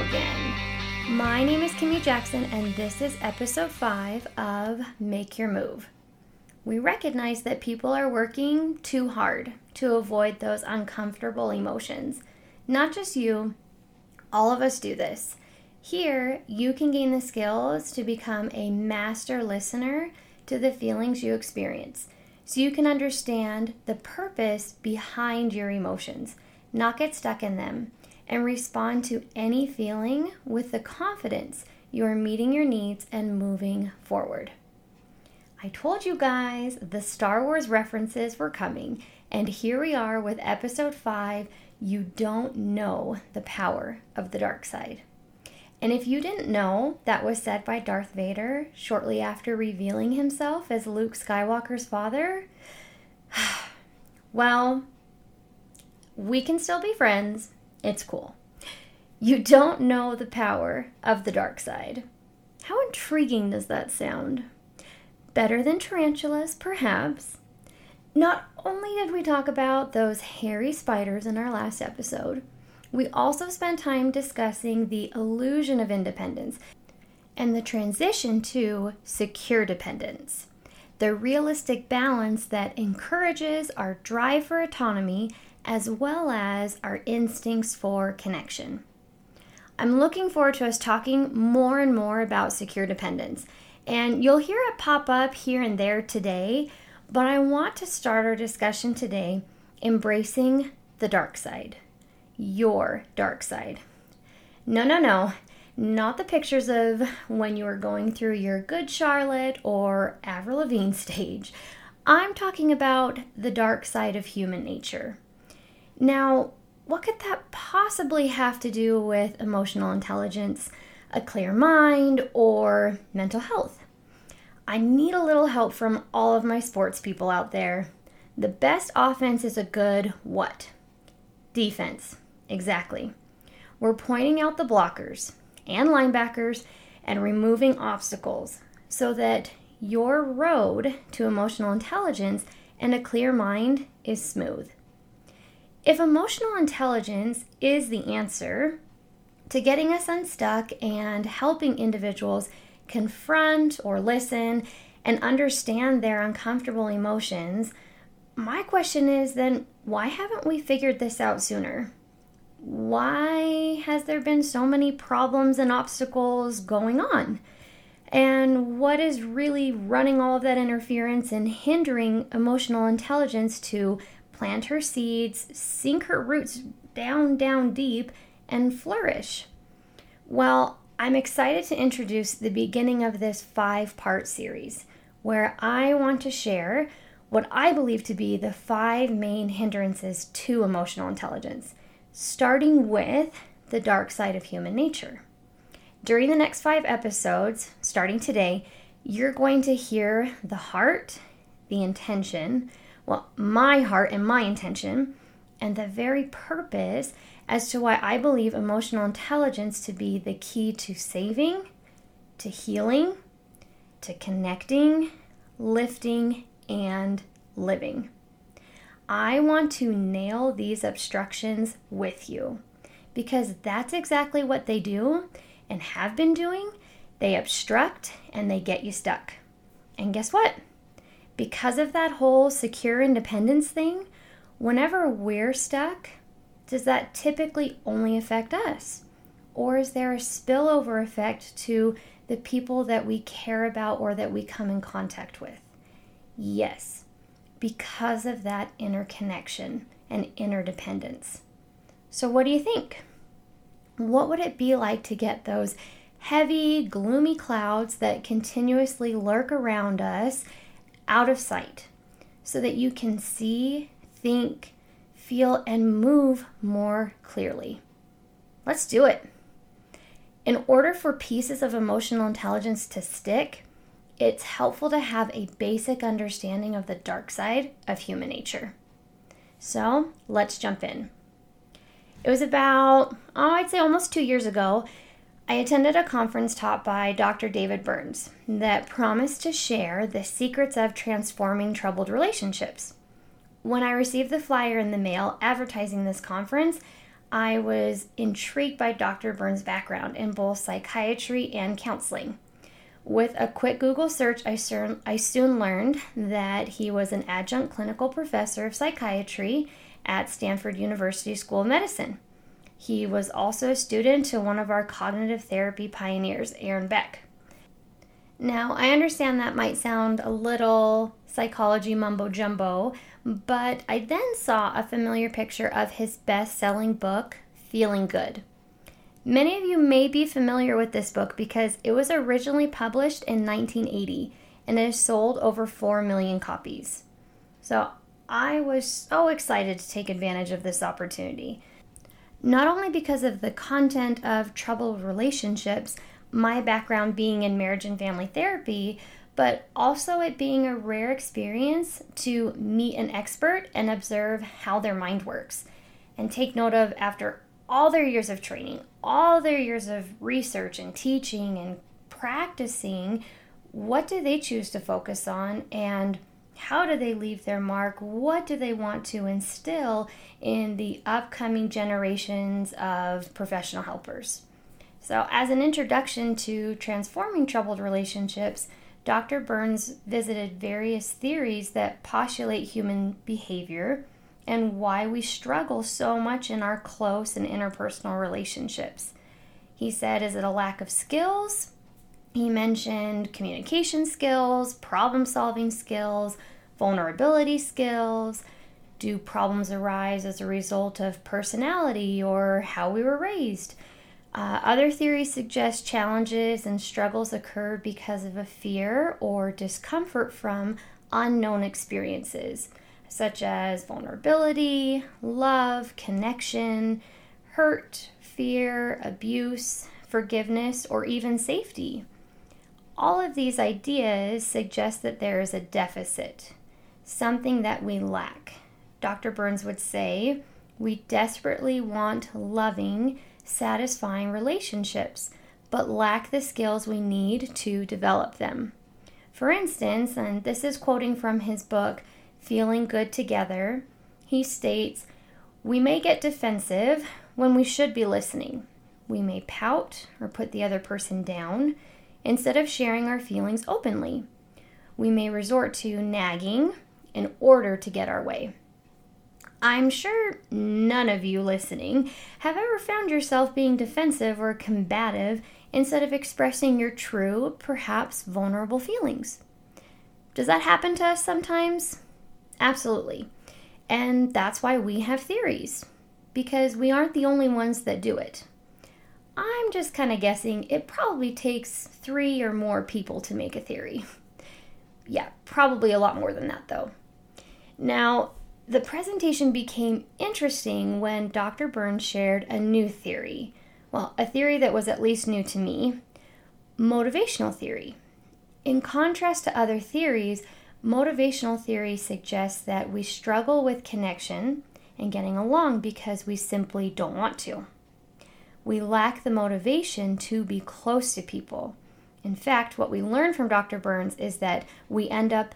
again. My name is Kimmy Jackson, and this is episode five of Make Your Move. We recognize that people are working too hard to avoid those uncomfortable emotions. Not just you, all of us do this. Here, you can gain the skills to become a master listener to the feelings you experience so you can understand the purpose behind your emotions, not get stuck in them, and respond to any feeling with the confidence you are meeting your needs and moving forward. I told you guys the Star Wars references were coming, and here we are with episode 5 You Don't Know the Power of the Dark Side. And if you didn't know, that was said by Darth Vader shortly after revealing himself as Luke Skywalker's father. well, we can still be friends. It's cool. You don't know the power of the dark side. How intriguing does that sound? Better than tarantulas, perhaps. Not only did we talk about those hairy spiders in our last episode, we also spent time discussing the illusion of independence and the transition to secure dependence, the realistic balance that encourages our drive for autonomy as well as our instincts for connection. I'm looking forward to us talking more and more about secure dependence, and you'll hear it pop up here and there today, but I want to start our discussion today embracing the dark side your dark side. No, no, no. Not the pictures of when you were going through your Good Charlotte or Avril Lavigne stage. I'm talking about the dark side of human nature. Now, what could that possibly have to do with emotional intelligence, a clear mind, or mental health? I need a little help from all of my sports people out there. The best offense is a good what? Defense. Exactly. We're pointing out the blockers and linebackers and removing obstacles so that your road to emotional intelligence and a clear mind is smooth. If emotional intelligence is the answer to getting us unstuck and helping individuals confront or listen and understand their uncomfortable emotions, my question is then why haven't we figured this out sooner? why has there been so many problems and obstacles going on? And what is really running all of that interference and hindering emotional intelligence to plant her seeds, sink her roots down, down deep, and flourish? Well, I'm excited to introduce the beginning of this five part series where I want to share what I believe to be the five main hindrances to emotional intelligence starting with the dark side of human nature. During the next five episodes, starting today, you're going to hear the heart, the intention, well, my heart and my intention, and the very purpose as to why I believe emotional intelligence to be the key to saving, to healing, to connecting, lifting, and living. I want to nail these obstructions with you because that's exactly what they do and have been doing. They obstruct and they get you stuck. And guess what? Because of that whole secure independence thing, whenever we're stuck, does that typically only affect us? Or is there a spillover effect to the people that we care about or that we come in contact with? Yes because of that interconnection and interdependence. So, what do you think? What would it be like to get those heavy, gloomy clouds that continuously lurk around us out of sight so that you can see, think, feel, and move more clearly? Let's do it. In order for pieces of emotional intelligence to stick, it's helpful to have a basic understanding of the dark side of human nature. So let's jump in. It was about, oh, I'd say almost two years ago, I attended a conference taught by Dr. David Burns that promised to share the secrets of transforming troubled relationships. When I received the flyer in the mail advertising this conference, I was intrigued by Dr. Burns' background in both psychiatry and counseling. With a quick Google search, I, I soon learned that he was an adjunct clinical professor of psychiatry at Stanford University School of Medicine. He was also a student to one of our cognitive therapy pioneers, Aaron Beck. Now, I understand that might sound a little psychology mumbo jumbo, but I then saw a familiar picture of his best selling book, Feeling Good. Many of you may be familiar with this book because it was originally published in 1980 and it has sold over 4 million copies. So I was so excited to take advantage of this opportunity. Not only because of the content of troubled relationships, my background being in marriage and family therapy, but also it being a rare experience to meet an expert and observe how their mind works. And take note of after all their years of training, all their years of research and teaching and practicing, what do they choose to focus on and how do they leave their mark? What do they want to instill in the upcoming generations of professional helpers? So, as an introduction to transforming troubled relationships, Dr. Burns visited various theories that postulate human behavior and why we struggle so much in our close and interpersonal relationships. He said, Is it a lack of skills? He mentioned communication skills, problem solving skills, vulnerability skills. Do problems arise as a result of personality or how we were raised? Uh, other theories suggest challenges and struggles occur because of a fear or discomfort from unknown experiences, such as vulnerability, love, connection, hurt, fear, abuse, forgiveness, or even safety. All of these ideas suggest that there is a deficit, something that we lack. Dr. Burns would say, We desperately want loving satisfying relationships, but lack the skills we need to develop them. For instance, and this is quoting from his book, Feeling Good Together, he states, We may get defensive when we should be listening. We may pout or put the other person down instead of sharing our feelings openly. We may resort to nagging in order to get our way. I'm sure none of you listening have ever found yourself being defensive or combative instead of expressing your true, perhaps vulnerable feelings. Does that happen to us sometimes? Absolutely. And that's why we have theories, because we aren't the only ones that do it. I'm just kind of guessing it probably takes three or more people to make a theory. Yeah, probably a lot more than that, though. Now, the presentation became interesting when Dr. Burns shared a new theory. Well, a theory that was at least new to me motivational theory. In contrast to other theories, motivational theory suggests that we struggle with connection and getting along because we simply don't want to. We lack the motivation to be close to people. In fact, what we learn from Dr. Burns is that we end up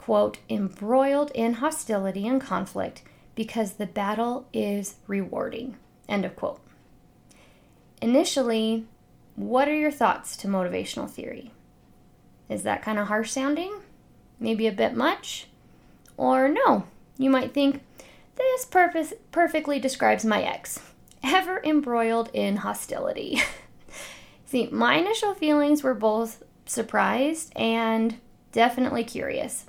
quote, embroiled in hostility and conflict because the battle is rewarding, end of quote. Initially, what are your thoughts to motivational theory? Is that kind of harsh sounding? Maybe a bit much? Or no, you might think, this purpose perfectly describes my ex, ever embroiled in hostility. See, my initial feelings were both surprised and definitely curious.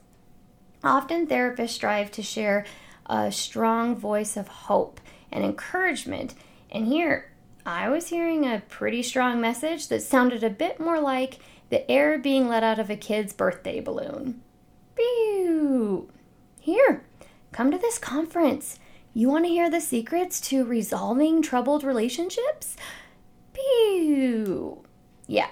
Often therapists strive to share a strong voice of hope and encouragement. And here, I was hearing a pretty strong message that sounded a bit more like the air being let out of a kid's birthday balloon. Pew! Here, come to this conference. You want to hear the secrets to resolving troubled relationships? Pew! Yeah.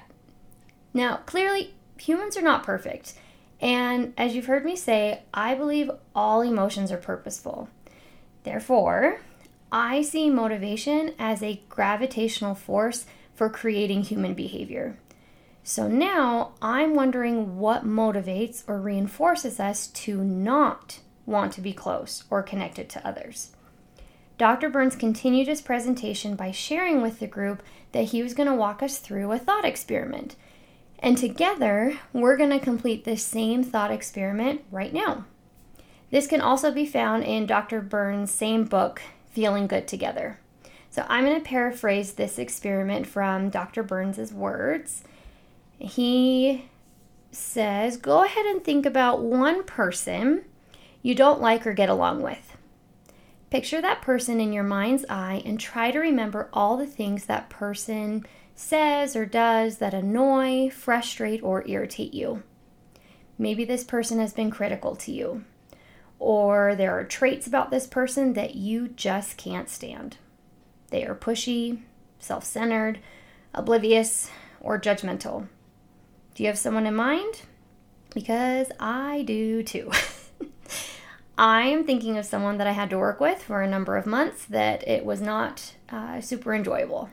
Now, clearly, humans are not perfect and as you've heard me say, I believe all emotions are purposeful. Therefore, I see motivation as a gravitational force for creating human behavior. So now I'm wondering what motivates or reinforces us to not want to be close or connected to others. Dr. Burns continued his presentation by sharing with the group that he was going to walk us through a thought experiment. And together, we're going to complete this same thought experiment right now. This can also be found in Dr. Burns' same book, Feeling Good Together. So I'm going to paraphrase this experiment from Dr. Burns' words. He says, Go ahead and think about one person you don't like or get along with. Picture that person in your mind's eye and try to remember all the things that person says or does that annoy, frustrate, or irritate you. Maybe this person has been critical to you, or there are traits about this person that you just can't stand. They are pushy, self centered, oblivious, or judgmental. Do you have someone in mind? Because I do too. I'm thinking of someone that I had to work with for a number of months that it was not uh, super enjoyable.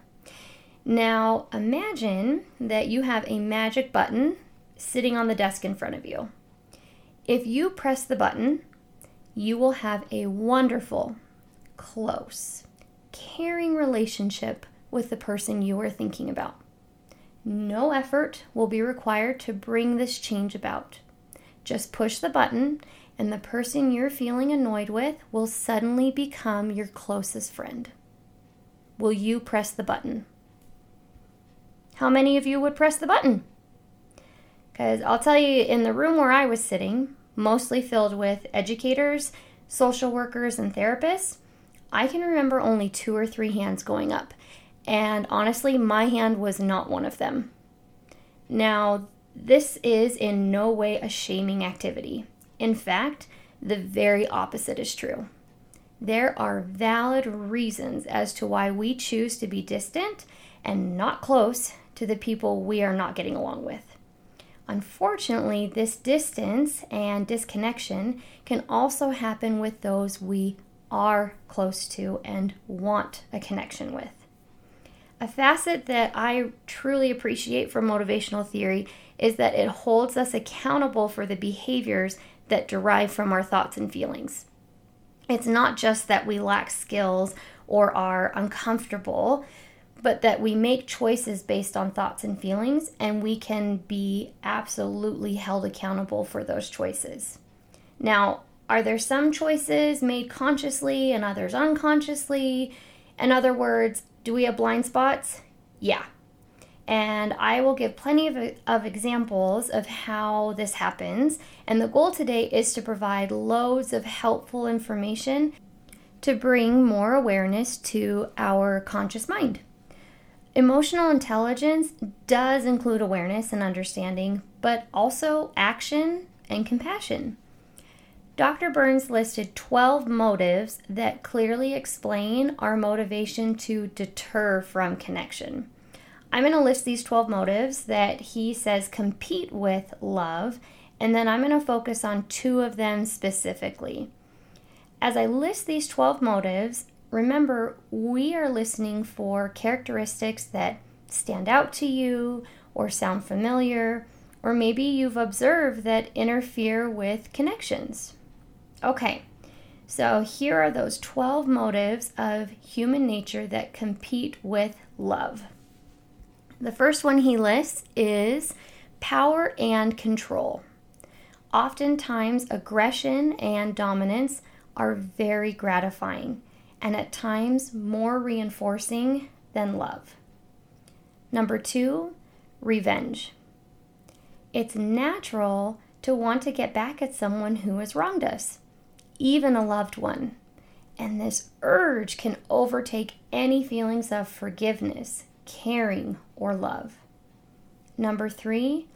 Now, imagine that you have a magic button sitting on the desk in front of you. If you press the button, you will have a wonderful, close, caring relationship with the person you are thinking about. No effort will be required to bring this change about. Just push the button, and the person you're feeling annoyed with will suddenly become your closest friend. Will you press the button? how many of you would press the button? Because I'll tell you, in the room where I was sitting, mostly filled with educators, social workers, and therapists, I can remember only two or three hands going up. And honestly, my hand was not one of them. Now, this is in no way a shaming activity. In fact, the very opposite is true. There are valid reasons as to why we choose to be distant and not close to the people we are not getting along with. Unfortunately, this distance and disconnection can also happen with those we are close to and want a connection with. A facet that I truly appreciate from motivational theory is that it holds us accountable for the behaviors that derive from our thoughts and feelings. It's not just that we lack skills or are uncomfortable, but that we make choices based on thoughts and feelings, and we can be absolutely held accountable for those choices. Now, are there some choices made consciously and others unconsciously? In other words, do we have blind spots? Yeah. And I will give plenty of, of examples of how this happens. And the goal today is to provide loads of helpful information to bring more awareness to our conscious mind. Emotional intelligence does include awareness and understanding, but also action and compassion. Dr. Burns listed 12 motives that clearly explain our motivation to deter from connection. I'm going to list these 12 motives that he says compete with love, and then I'm going to focus on two of them specifically. As I list these 12 motives, remember, we are listening for characteristics that stand out to you or sound familiar, or maybe you've observed that interfere with connections. Okay, so here are those 12 motives of human nature that compete with love. The first one he lists is power and control. Oftentimes, aggression and dominance are very gratifying and at times more reinforcing than love. Number two, revenge. It's natural to want to get back at someone who has wronged us, even a loved one. And this urge can overtake any feelings of forgiveness, caring, or love. Number three,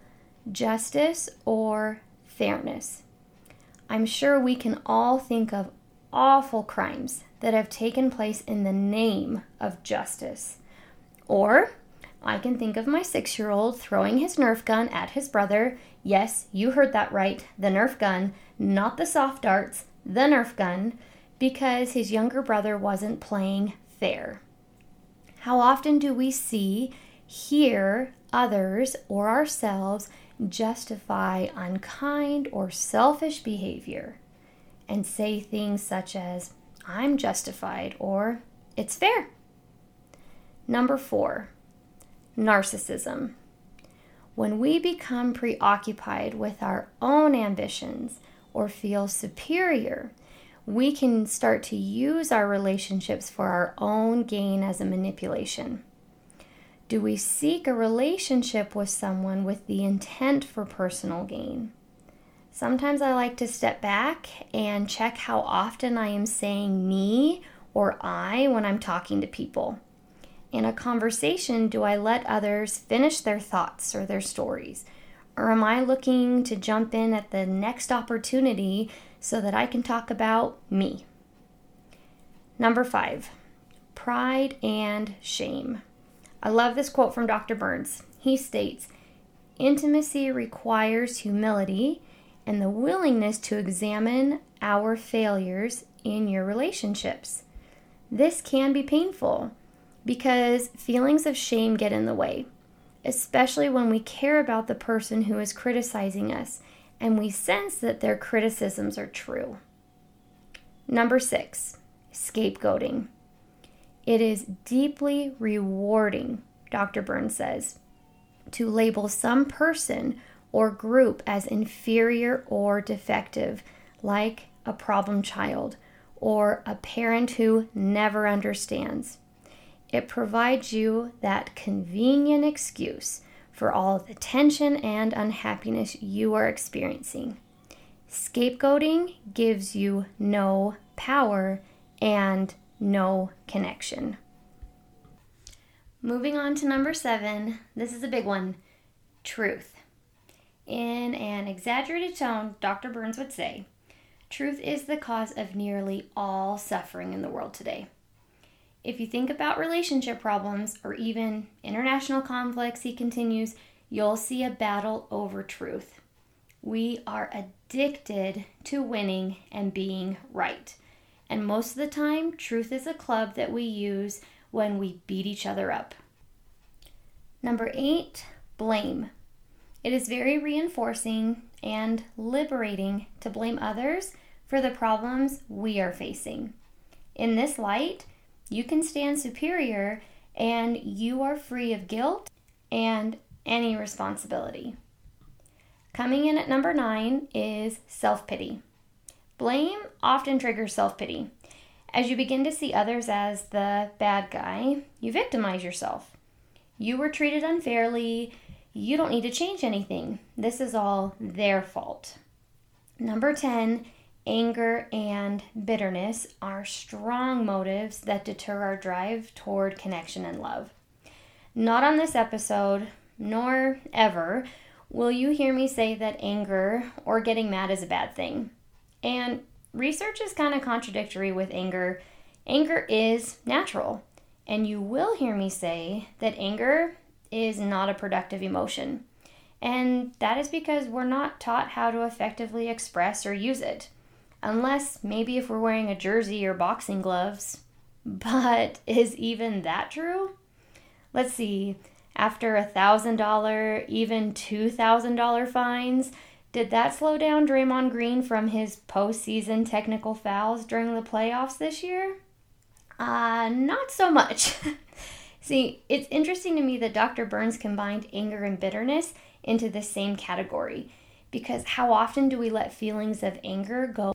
justice or fairness. I'm sure we can all think of awful crimes that have taken place in the name of justice. Or I can think of my six year old throwing his Nerf gun at his brother. Yes, you heard that right, the Nerf gun, not the soft darts, the Nerf gun, because his younger brother wasn't playing fair. How often do we see, hear others or ourselves justify unkind or selfish behavior and say things such as, I'm justified or it's fair. Number four, narcissism. When we become preoccupied with our own ambitions or feel superior, we can start to use our relationships for our own gain as a manipulation. Do we seek a relationship with someone with the intent for personal gain? Sometimes I like to step back and check how often I am saying me or I when I'm talking to people. In a conversation, do I let others finish their thoughts or their stories? Or am I looking to jump in at the next opportunity so that I can talk about me? Number five, pride and shame. I love this quote from Dr. Burns. He states Intimacy requires humility and the willingness to examine our failures in your relationships. This can be painful because feelings of shame get in the way, especially when we care about the person who is criticizing us and we sense that their criticisms are true. Number six, scapegoating. It is deeply rewarding, Dr. Burns says, to label some person or group as inferior or defective, like a problem child or a parent who never understands. It provides you that convenient excuse for all the tension and unhappiness you are experiencing. Scapegoating gives you no power and no connection. Moving on to number seven, this is a big one truth. In an exaggerated tone, Dr. Burns would say, Truth is the cause of nearly all suffering in the world today. If you think about relationship problems or even international conflicts, he continues, you'll see a battle over truth. We are addicted to winning and being right. And most of the time, truth is a club that we use when we beat each other up. Number eight, blame. It is very reinforcing and liberating to blame others for the problems we are facing. In this light, you can stand superior and you are free of guilt and any responsibility. Coming in at number nine is self pity. Blame often triggers self pity. As you begin to see others as the bad guy, you victimize yourself. You were treated unfairly. You don't need to change anything. This is all their fault. Number 10 anger, and bitterness are strong motives that deter our drive toward connection and love. Not on this episode, nor ever, will you hear me say that anger or getting mad is a bad thing. And research is kind of contradictory with anger. Anger is natural, and you will hear me say that anger is not a productive emotion. And that is because we're not taught how to effectively express or use it. Unless maybe if we're wearing a jersey or boxing gloves. But is even that true? Let's see. After a $1,000, even $2,000 fines, did that slow down Draymond Green from his postseason technical fouls during the playoffs this year? Uh, not so much. See, it's interesting to me that Dr. Burns combined anger and bitterness into the same category because how often do we let feelings of anger go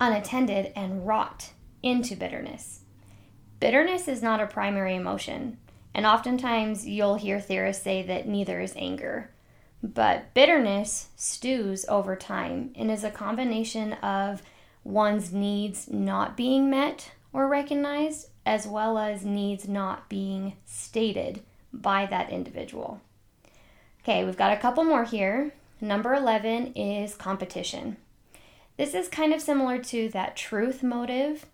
unattended and rot into bitterness. Bitterness is not a primary emotion, and oftentimes you'll hear theorists say that neither is anger. But bitterness stews over time and is a combination of one's needs not being met or recognized, as well as needs not being stated by that individual. Okay, we've got a couple more here. Number 11 is competition. This is kind of similar to that truth motive.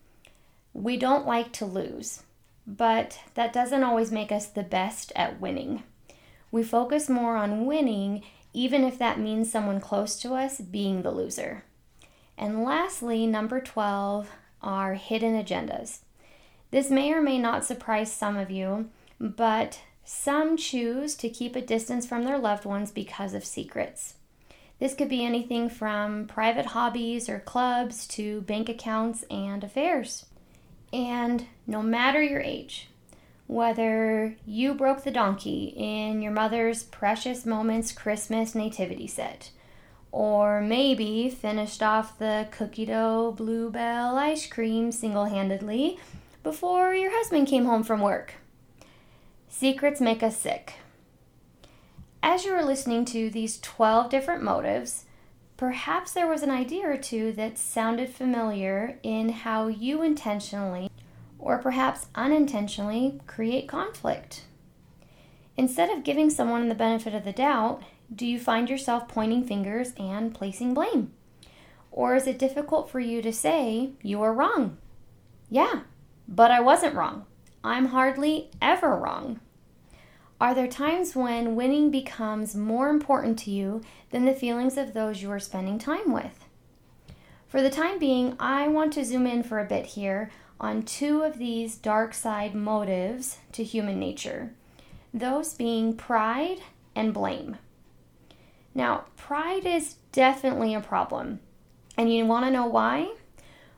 We don't like to lose, but that doesn't always make us the best at winning. We focus more on winning, even if that means someone close to us being the loser. And lastly, number 12 are hidden agendas. This may or may not surprise some of you, but some choose to keep a distance from their loved ones because of secrets. This could be anything from private hobbies or clubs to bank accounts and affairs. And no matter your age, whether you broke the donkey in your mother's Precious Moments Christmas Nativity set, or maybe finished off the cookie dough Blue Bell ice cream single handedly before your husband came home from work. Secrets make us sick. As you were listening to these 12 different motives, perhaps there was an idea or two that sounded familiar in how you intentionally or perhaps unintentionally create conflict. Instead of giving someone the benefit of the doubt, do you find yourself pointing fingers and placing blame? Or is it difficult for you to say, you are wrong? Yeah, but I wasn't wrong. I'm hardly ever wrong. Are there times when winning becomes more important to you than the feelings of those you are spending time with? For the time being, I want to zoom in for a bit here on two of these dark side motives to human nature, those being pride and blame. Now, pride is definitely a problem. And you want to know why?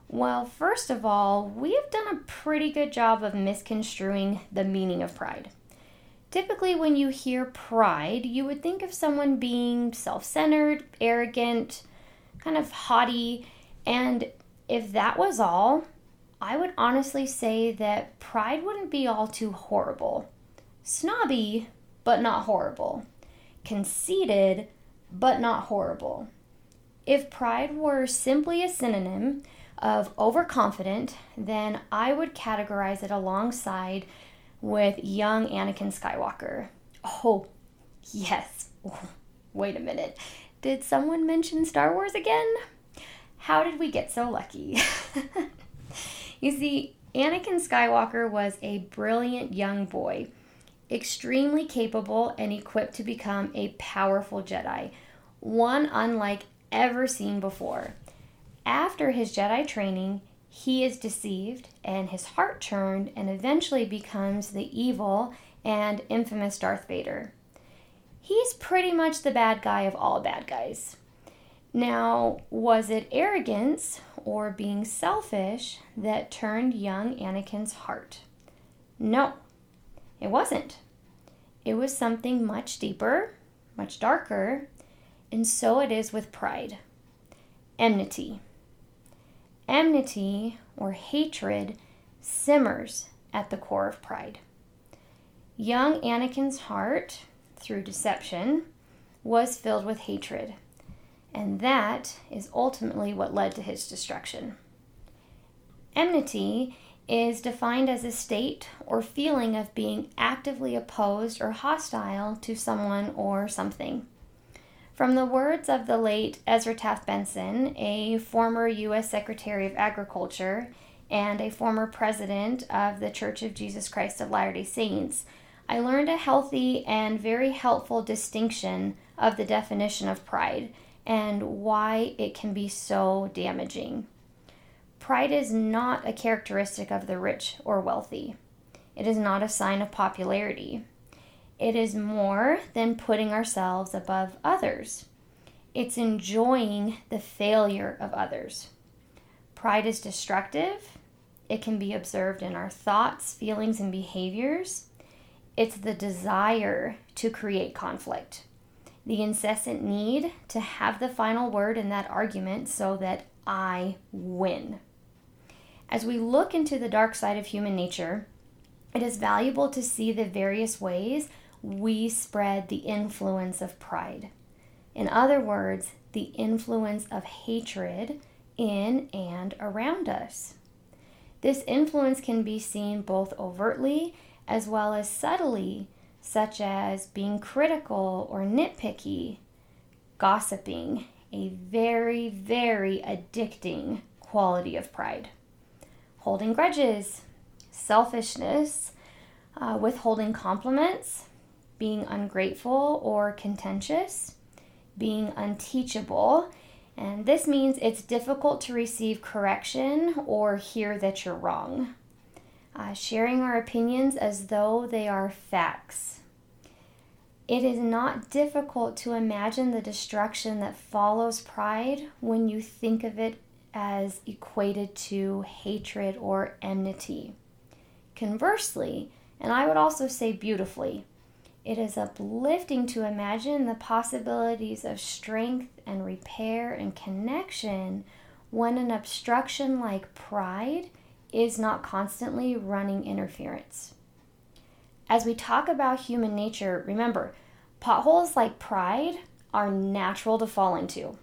Well, first of all, we have done a pretty good job of misconstruing the meaning of pride. Typically, when you hear pride, you would think of someone being self centered, arrogant, kind of haughty, and if that was all, I would honestly say that pride wouldn't be all too horrible. Snobby, but not horrible. Conceited, but not horrible. If pride were simply a synonym of overconfident, then I would categorize it alongside with young Anakin Skywalker. Oh, yes. wait a minute. Did someone mention Star Wars again? How did we get so lucky? you see, Anakin Skywalker was a brilliant young boy, extremely capable and equipped to become a powerful Jedi one unlike ever seen before. After his Jedi training, he is deceived and his heart turned and eventually becomes the evil and infamous Darth Vader. He's pretty much the bad guy of all bad guys. Now, was it arrogance or being selfish that turned young Anakin's heart? No, it wasn't. It was something much deeper, much darker, and so it is with pride. Enmity. Enmity or hatred simmers at the core of pride. Young Anakin's heart, through deception, was filled with hatred, and that is ultimately what led to his destruction. Enmity is defined as a state or feeling of being actively opposed or hostile to someone or something. From the words of the late Ezra Taft Benson, a former U.S. Secretary of Agriculture and a former president of the Church of Jesus Christ of Latter day Saints, I learned a healthy and very helpful distinction of the definition of pride and why it can be so damaging. Pride is not a characteristic of the rich or wealthy. It is not a sign of popularity. It is more than putting ourselves above others, it's enjoying the failure of others. Pride is destructive. It can be observed in our thoughts, feelings, and behaviors. It's the desire to create conflict, the incessant need to have the final word in that argument so that I win. As we look into the dark side of human nature, it is valuable to see the various ways we spread the influence of pride. In other words, the influence of hatred in and around us. This influence can be seen both overtly as well as subtly, such as being critical or nitpicky, gossiping, a very, very addicting quality of pride, holding grudges, selfishness, uh, withholding compliments, being ungrateful or contentious, being unteachable, and this means it's difficult to receive correction or hear that you're wrong. Uh, sharing our opinions as though they are facts. It is not difficult to imagine the destruction that follows pride when you think of it as equated to hatred or enmity. Conversely, and I would also say beautifully, it is uplifting to imagine the possibilities of strength and repair and connection when an obstruction like pride is not constantly running interference. As we talk about human nature, remember, potholes like pride are natural to fall into.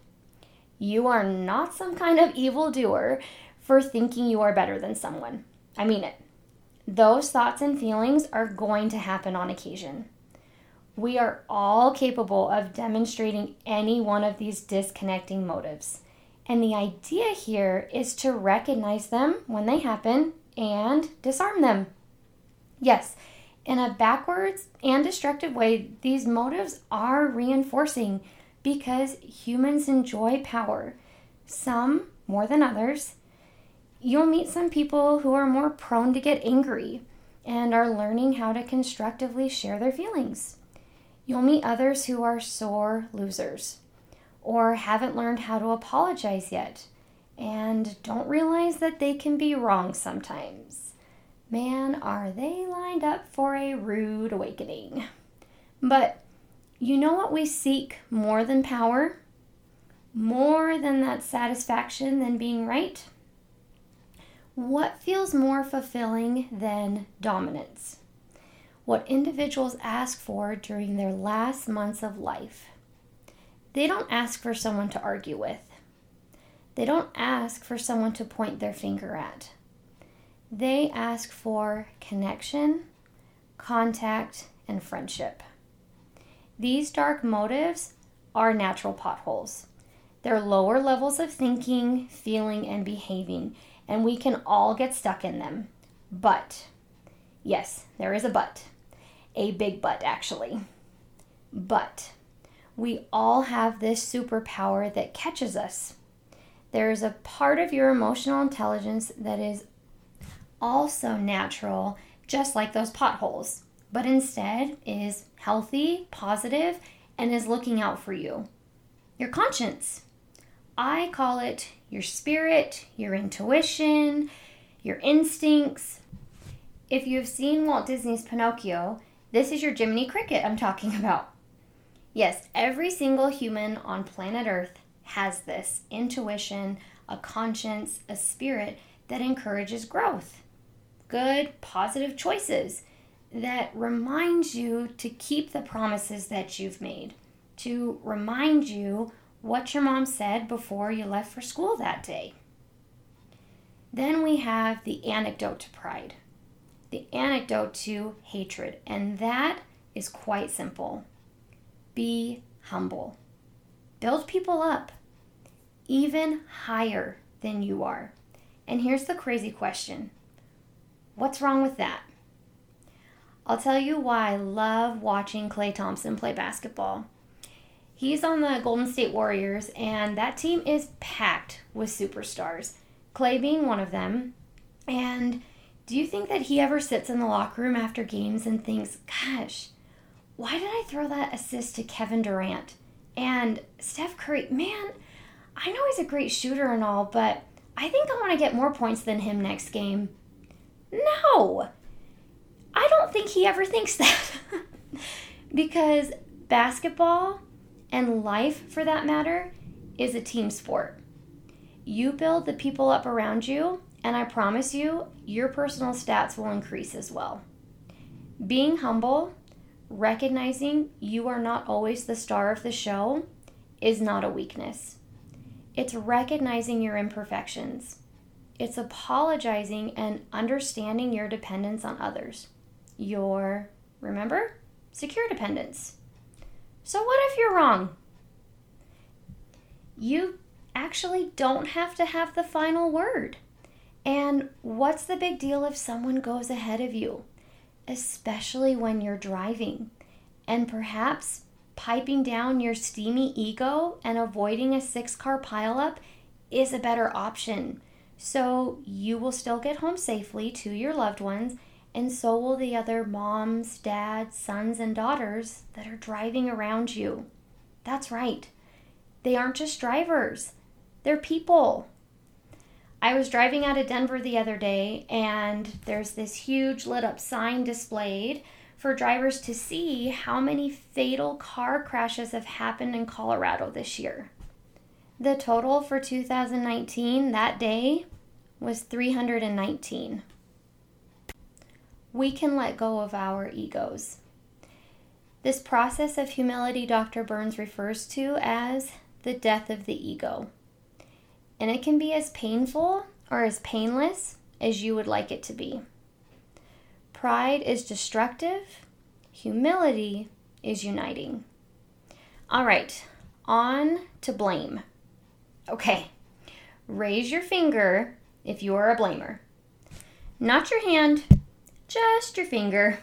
You are not some kind of evildoer for thinking you are better than someone. I mean it. Those thoughts and feelings are going to happen on occasion. We are all capable of demonstrating any one of these disconnecting motives. And the idea here is to recognize them when they happen and disarm them. Yes, in a backwards and destructive way, these motives are reinforcing because humans enjoy power, some more than others. You'll meet some people who are more prone to get angry and are learning how to constructively share their feelings. You'll meet others who are sore losers or haven't learned how to apologize yet and don't realize that they can be wrong sometimes. Man, are they lined up for a rude awakening. But you know what we seek more than power? More than that satisfaction than being right? What feels more fulfilling than dominance? What individuals ask for during their last months of life. They don't ask for someone to argue with. They don't ask for someone to point their finger at. They ask for connection, contact, and friendship. These dark motives are natural potholes. They're lower levels of thinking, feeling, and behaving, and we can all get stuck in them. But, yes, there is a but. A big but, actually. But, we all have this superpower that catches us. There is a part of your emotional intelligence that is also natural, just like those potholes but instead is healthy, positive, and is looking out for you. Your conscience. I call it your spirit, your intuition, your instincts. If you've seen Walt Disney's Pinocchio, this is your Jiminy Cricket I'm talking about. Yes, every single human on planet Earth has this intuition, a conscience, a spirit that encourages growth. Good, positive choices that reminds you to keep the promises that you've made, to remind you what your mom said before you left for school that day. Then we have the anecdote to pride, the antidote to hatred, and that is quite simple. Be humble. Build people up, even higher than you are. And here's the crazy question What's wrong with that? I'll tell you why I love watching Klay Thompson play basketball. He's on the Golden State Warriors, and that team is packed with superstars, Clay being one of them. And do you think that he ever sits in the locker room after games and thinks, gosh, why did I throw that assist to Kevin Durant? And Steph Curry, man, I know he's a great shooter and all, but I think I want to get more points than him next game. No! I don't think he ever thinks that. because basketball and life, for that matter, is a team sport. You build the people up around you, and I promise you, your personal stats will increase as well. Being humble, recognizing you are not always the star of the show, is not a weakness. It's recognizing your imperfections. It's apologizing and understanding your dependence on others your, remember, secure dependence. So, what if you're wrong? You actually don't have to have the final word. And what's the big deal if someone goes ahead of you, especially when you're driving? And perhaps piping down your steamy ego and avoiding a six car pileup is a better option. So you will still get home safely to your loved ones and so will the other moms, dads, sons, and daughters that are driving around you. That's right. They aren't just drivers, they're people. I was driving out of Denver the other day, and there's this huge lit up sign displayed for drivers to see how many fatal car crashes have happened in Colorado this year. The total for 2019 that day was 319. We can let go of our egos. This process of humility Dr. Burns refers to as the death of the ego. And it can be as painful or as painless as you would like it to be. Pride is destructive, humility is uniting. All right, on to blame. Okay, raise your finger if you are a blamer. Not your hand, just your finger.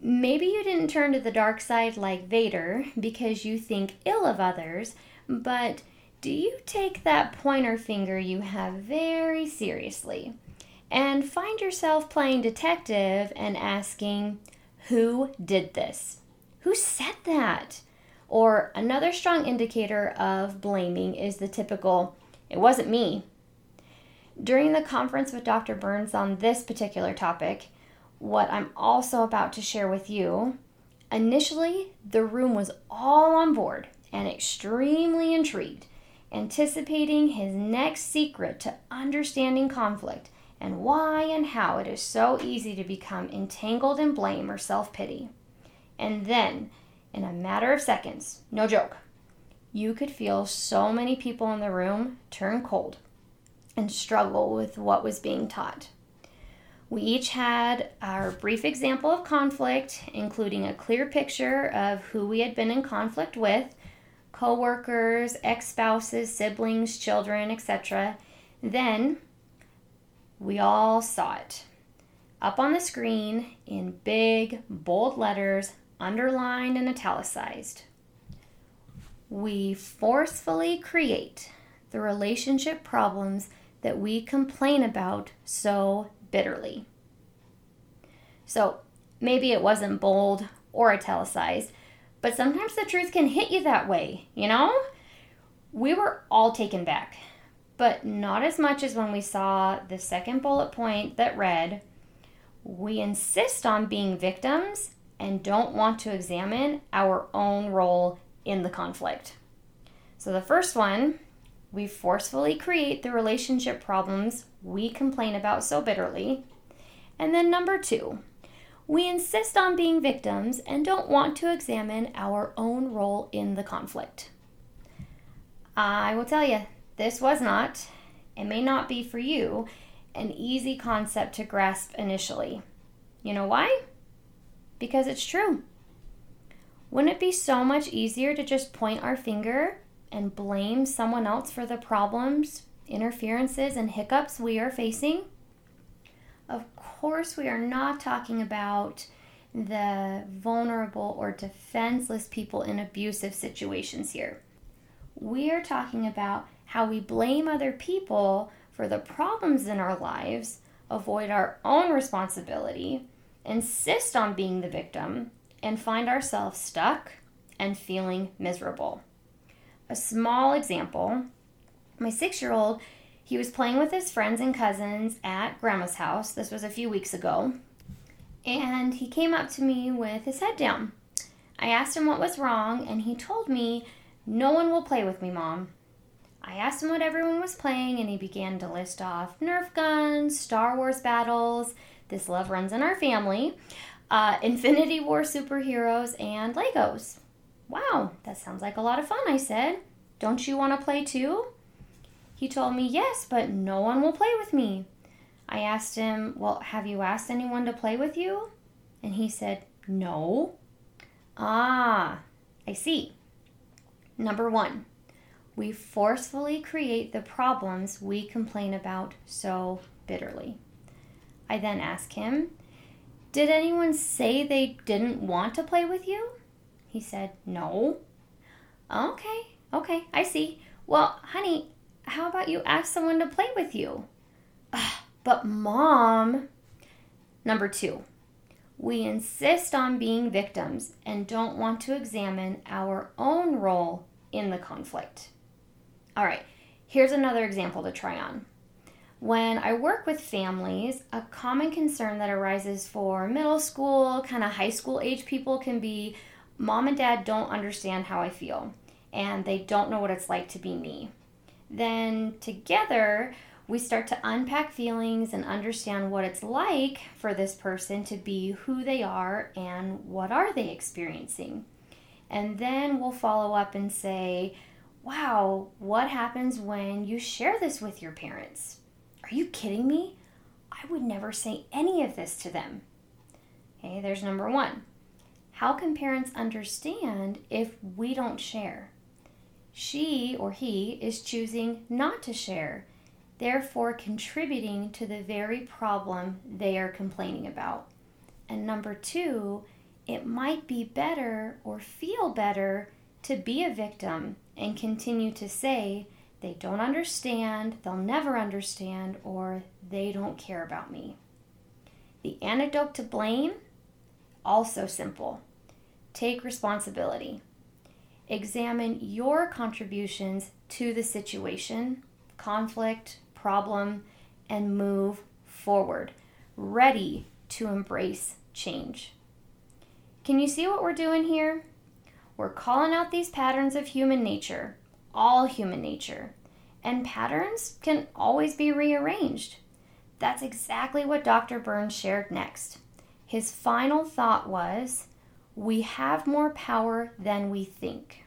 Maybe you didn't turn to the dark side like Vader because you think ill of others, but do you take that pointer finger you have very seriously? and find yourself playing detective and asking, Who did this? Who said that? Or another strong indicator of blaming is the typical, It wasn't me. During the conference with Dr. Burns on this particular topic, what I'm also about to share with you, initially the room was all on board and extremely intrigued, anticipating his next secret to understanding conflict and why and how it is so easy to become entangled in blame or self pity. And then, in a matter of seconds, no joke, you could feel so many people in the room turn cold and struggle with what was being taught. We each had our brief example of conflict, including a clear picture of who we had been in conflict with coworkers, ex-spouses, siblings, children, etc. Then we all saw it. Up on the screen in big, bold letters, underlined and italicized. We forcefully create the relationship problems that we complain about so bitterly. So maybe it wasn't bold or italicized, but sometimes the truth can hit you that way, you know? We were all taken back but not as much as when we saw the second bullet point that read, We insist on being victims and don't want to examine our own role in the conflict. So the first one, we forcefully create the relationship problems we complain about so bitterly. And then number two, we insist on being victims and don't want to examine our own role in the conflict. I will tell you, this was not, and may not be for you, an easy concept to grasp initially. You know why? Because it's true. Wouldn't it be so much easier to just point our finger and blame someone else for the problems, interferences, and hiccups we are facing? Of course, we are not talking about the vulnerable or defenseless people in abusive situations here. We are talking about how we blame other people for the problems in our lives, avoid our own responsibility, insist on being the victim, and find ourselves stuck and feeling miserable. A small example my six year old, he was playing with his friends and cousins at grandma's house. This was a few weeks ago. And he came up to me with his head down. I asked him what was wrong, and he told me, No one will play with me, Mom. I asked him what everyone was playing, and he began to list off Nerf guns, Star Wars battles, This Love Runs in Our Family, uh, Infinity War superheroes, and Legos. Wow, that sounds like a lot of fun, I said. Don't you want to play too? He told me, Yes, but no one will play with me. I asked him, Well, have you asked anyone to play with you? And he said, No. Ah, I see. Number one, we forcefully create the problems we complain about so bitterly. I then ask him, Did anyone say they didn't want to play with you? He said, No. Okay, okay, I see. Well, honey, how about you ask someone to play with you? but, mom. Number two, we insist on being victims and don't want to examine our own role in the conflict. All right, here's another example to try on. When I work with families, a common concern that arises for middle school, kind of high school age people can be mom and dad don't understand how I feel and they don't know what it's like to be me. Then together, we start to unpack feelings and understand what it's like for this person to be who they are and what are they experiencing. And then we'll follow up and say, "Wow, what happens when you share this with your parents?" Are you kidding me? I would never say any of this to them. Okay, there's number one. How can parents understand if we don't share? She or he is choosing not to share, therefore contributing to the very problem they are complaining about. And number two, it might be better or feel better to be a victim and continue to say, they don't understand, they'll never understand, or they don't care about me. The antidote to blame, also simple. Take responsibility. Examine your contributions to the situation, conflict, problem, and move forward, ready to embrace change. Can you see what we're doing here? We're calling out these patterns of human nature all human nature, and patterns can always be rearranged. That's exactly what Dr. Burns shared next. His final thought was We have more power than we think.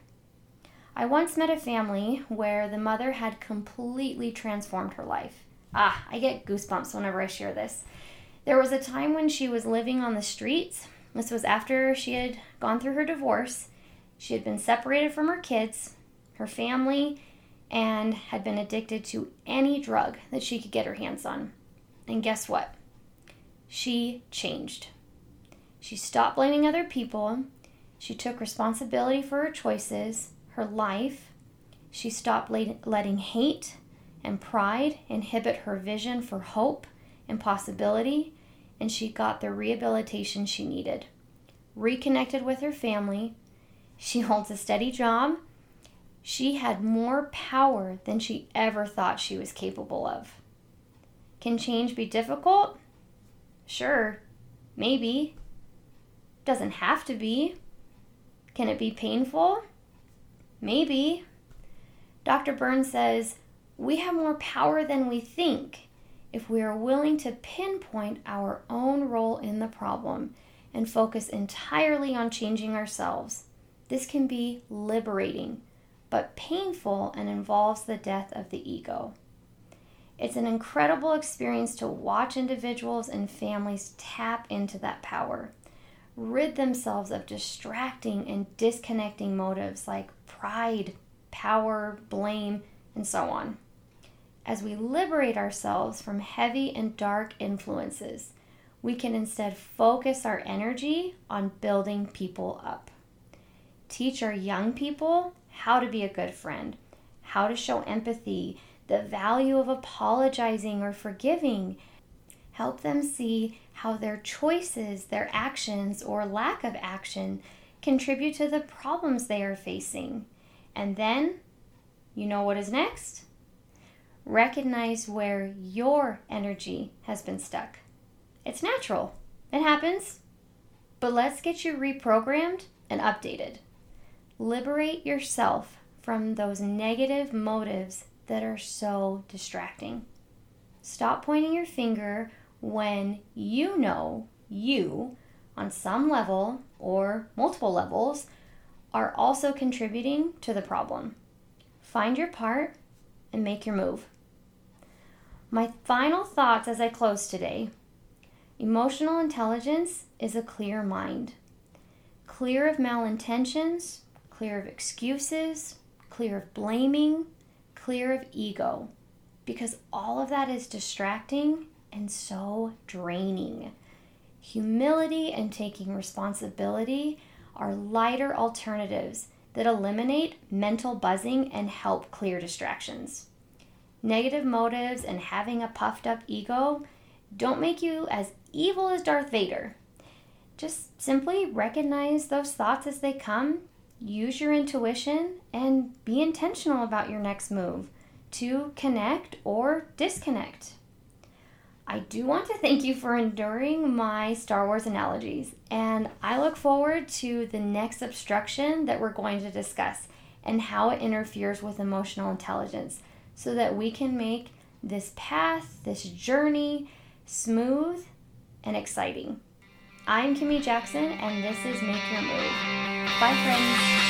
I once met a family where the mother had completely transformed her life. Ah, I get goosebumps whenever I share this. There was a time when she was living on the streets. This was after she had gone through her divorce. She had been separated from her kids, her family, and had been addicted to any drug that she could get her hands on. And guess what? She changed. She stopped blaming other people. She took responsibility for her choices, her life. She stopped letting hate and pride inhibit her vision for hope and possibility, and she got the rehabilitation she needed. Reconnected with her family. She holds a steady job she had more power than she ever thought she was capable of. Can change be difficult? Sure, maybe. Doesn't have to be. Can it be painful? Maybe. Dr. Burns says we have more power than we think if we are willing to pinpoint our own role in the problem and focus entirely on changing ourselves. This can be liberating but painful and involves the death of the ego. It's an incredible experience to watch individuals and families tap into that power, rid themselves of distracting and disconnecting motives like pride, power, blame, and so on. As we liberate ourselves from heavy and dark influences, we can instead focus our energy on building people up. Teach our young people how to be a good friend, how to show empathy, the value of apologizing or forgiving. Help them see how their choices, their actions, or lack of action contribute to the problems they are facing. And then, you know what is next? Recognize where your energy has been stuck. It's natural, it happens. But let's get you reprogrammed and updated. Liberate yourself from those negative motives that are so distracting. Stop pointing your finger when you know you, on some level or multiple levels, are also contributing to the problem. Find your part and make your move. My final thoughts as I close today emotional intelligence is a clear mind, clear of malintentions clear of excuses, clear of blaming, clear of ego, because all of that is distracting and so draining. Humility and taking responsibility are lighter alternatives that eliminate mental buzzing and help clear distractions. Negative motives and having a puffed up ego don't make you as evil as Darth Vader. Just simply recognize those thoughts as they come use your intuition and be intentional about your next move to connect or disconnect. I do want to thank you for enduring my Star Wars analogies, and I look forward to the next obstruction that we're going to discuss and how it interferes with emotional intelligence so that we can make this path, this journey, smooth and exciting. I'm Kimmy Jackson, and this is Make Your Move. Bye, friends.